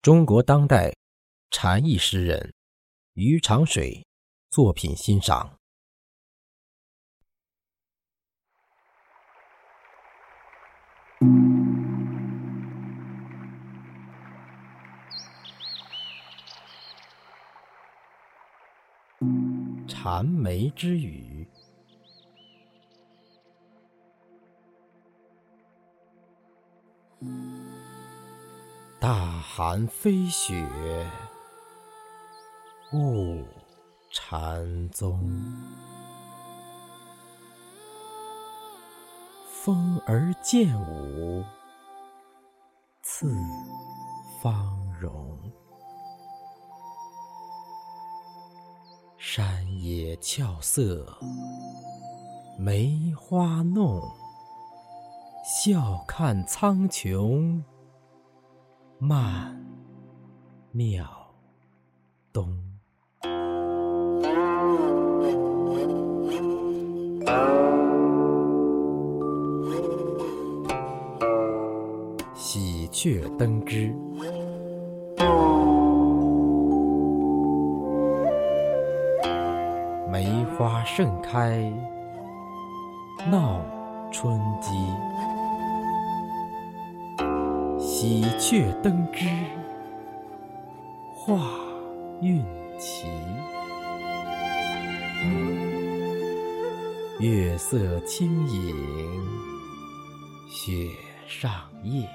中国当代禅意诗人余长水作品欣赏。禅梅之语。大寒飞雪，雾禅宗。风儿渐舞，次芳容。山野俏色，梅花弄。笑看苍穹。曼妙东，喜鹊登枝，梅花盛开，闹春机。喜鹊登枝，画韵奇。月色轻盈，雪上映。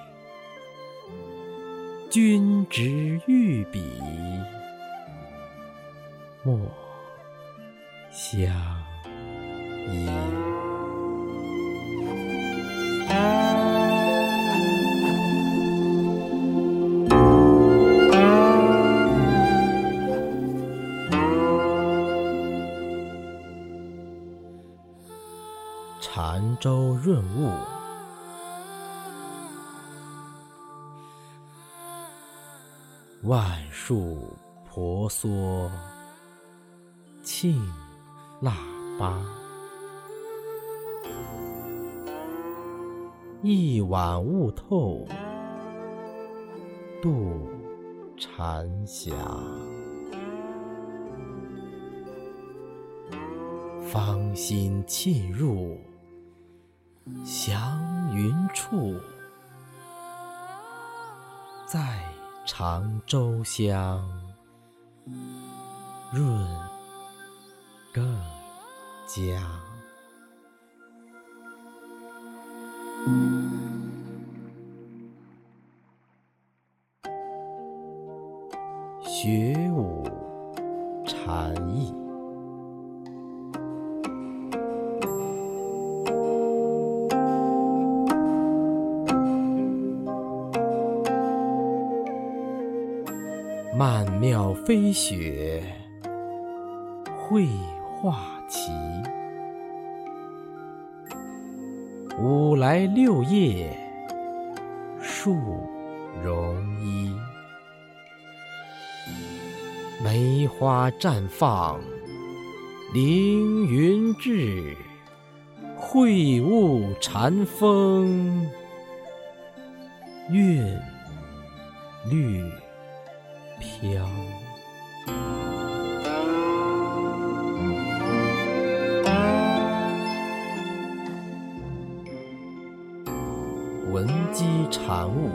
君执玉笔，墨相依。潭州润物，万树婆娑，磬腊八，一晚悟透，渡禅霞。芳心沁入。祥云处，在常州乡，润更佳。学曼妙飞雪，绘画奇。五来六叶，树容衣。梅花绽放，凌云志。会雾禅风，韵律。飘，闻鸡禅悟，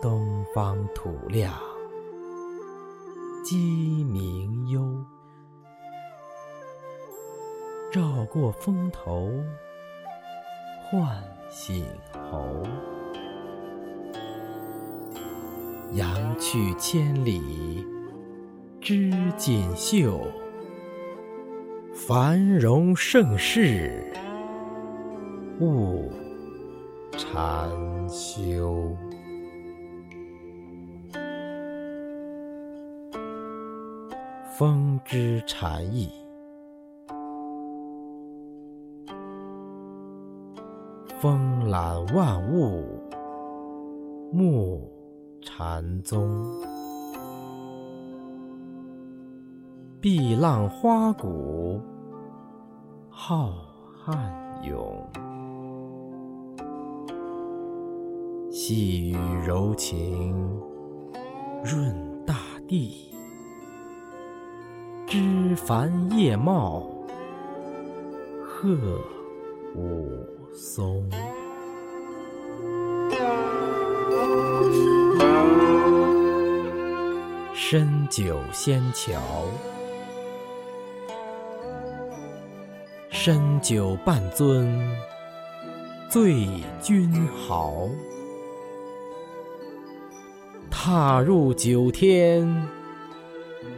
东方土亮，鸡鸣幽，绕过峰头。唤醒猴，羊去千里织锦绣，繁荣盛世勿禅修。风之禅意。风揽万物，木禅宗；碧浪花鼓，浩瀚涌。细雨柔情润大地，枝繁叶茂鹤舞松。深酒仙桥，深酒半樽醉君豪。踏入九天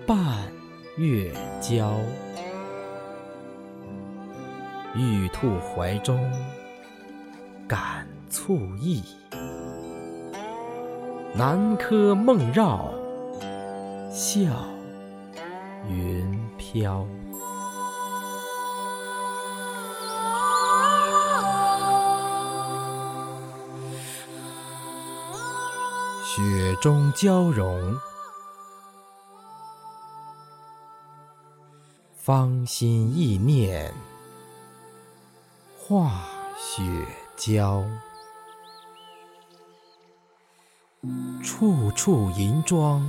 半月娇，玉兔怀中感促意，南柯梦绕。笑云飘，雪中交融，芳心意念化雪娇，处处银装。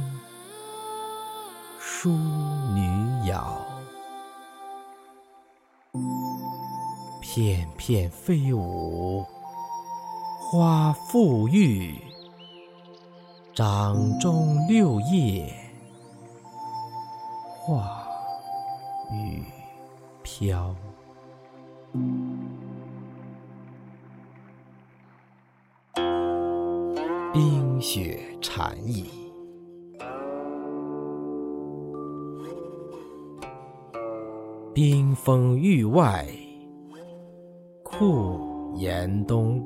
淑女瑶，片片飞舞花馥郁，掌中六叶化雨飘。雪禅意。冰封玉外酷严冬，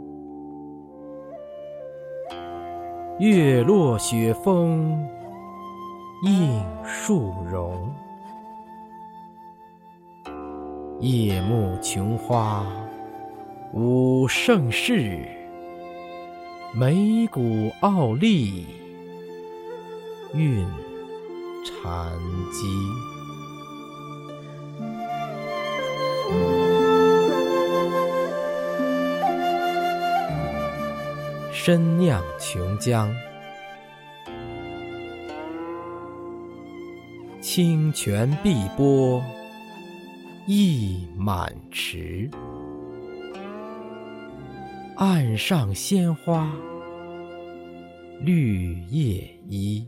月落雪峰映树荣。夜幕琼花舞盛世，眉骨傲立韵禅机。深酿琼浆，清泉碧波溢满池。岸上鲜花绿叶衣，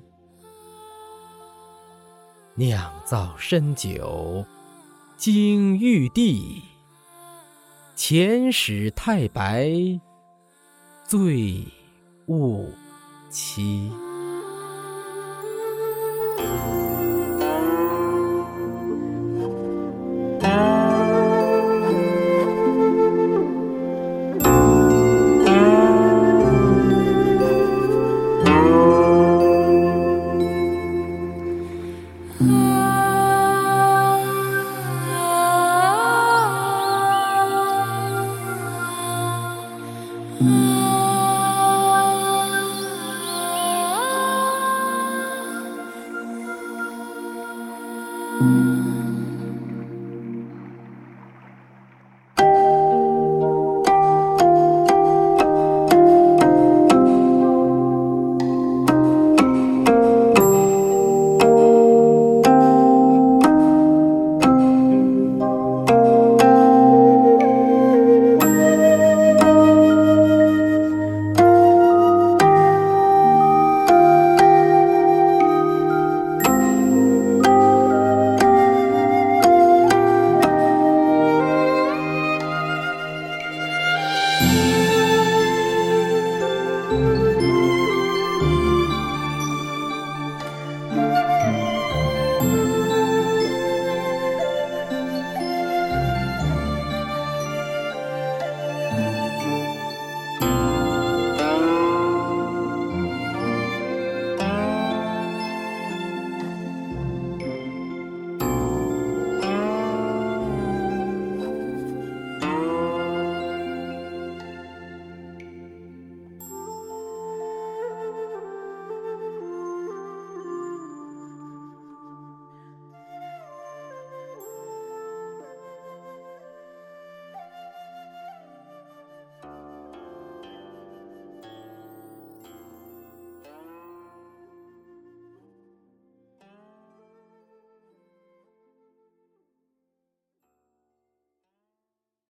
酿造深酒金玉帝，遣使太白。醉勿期。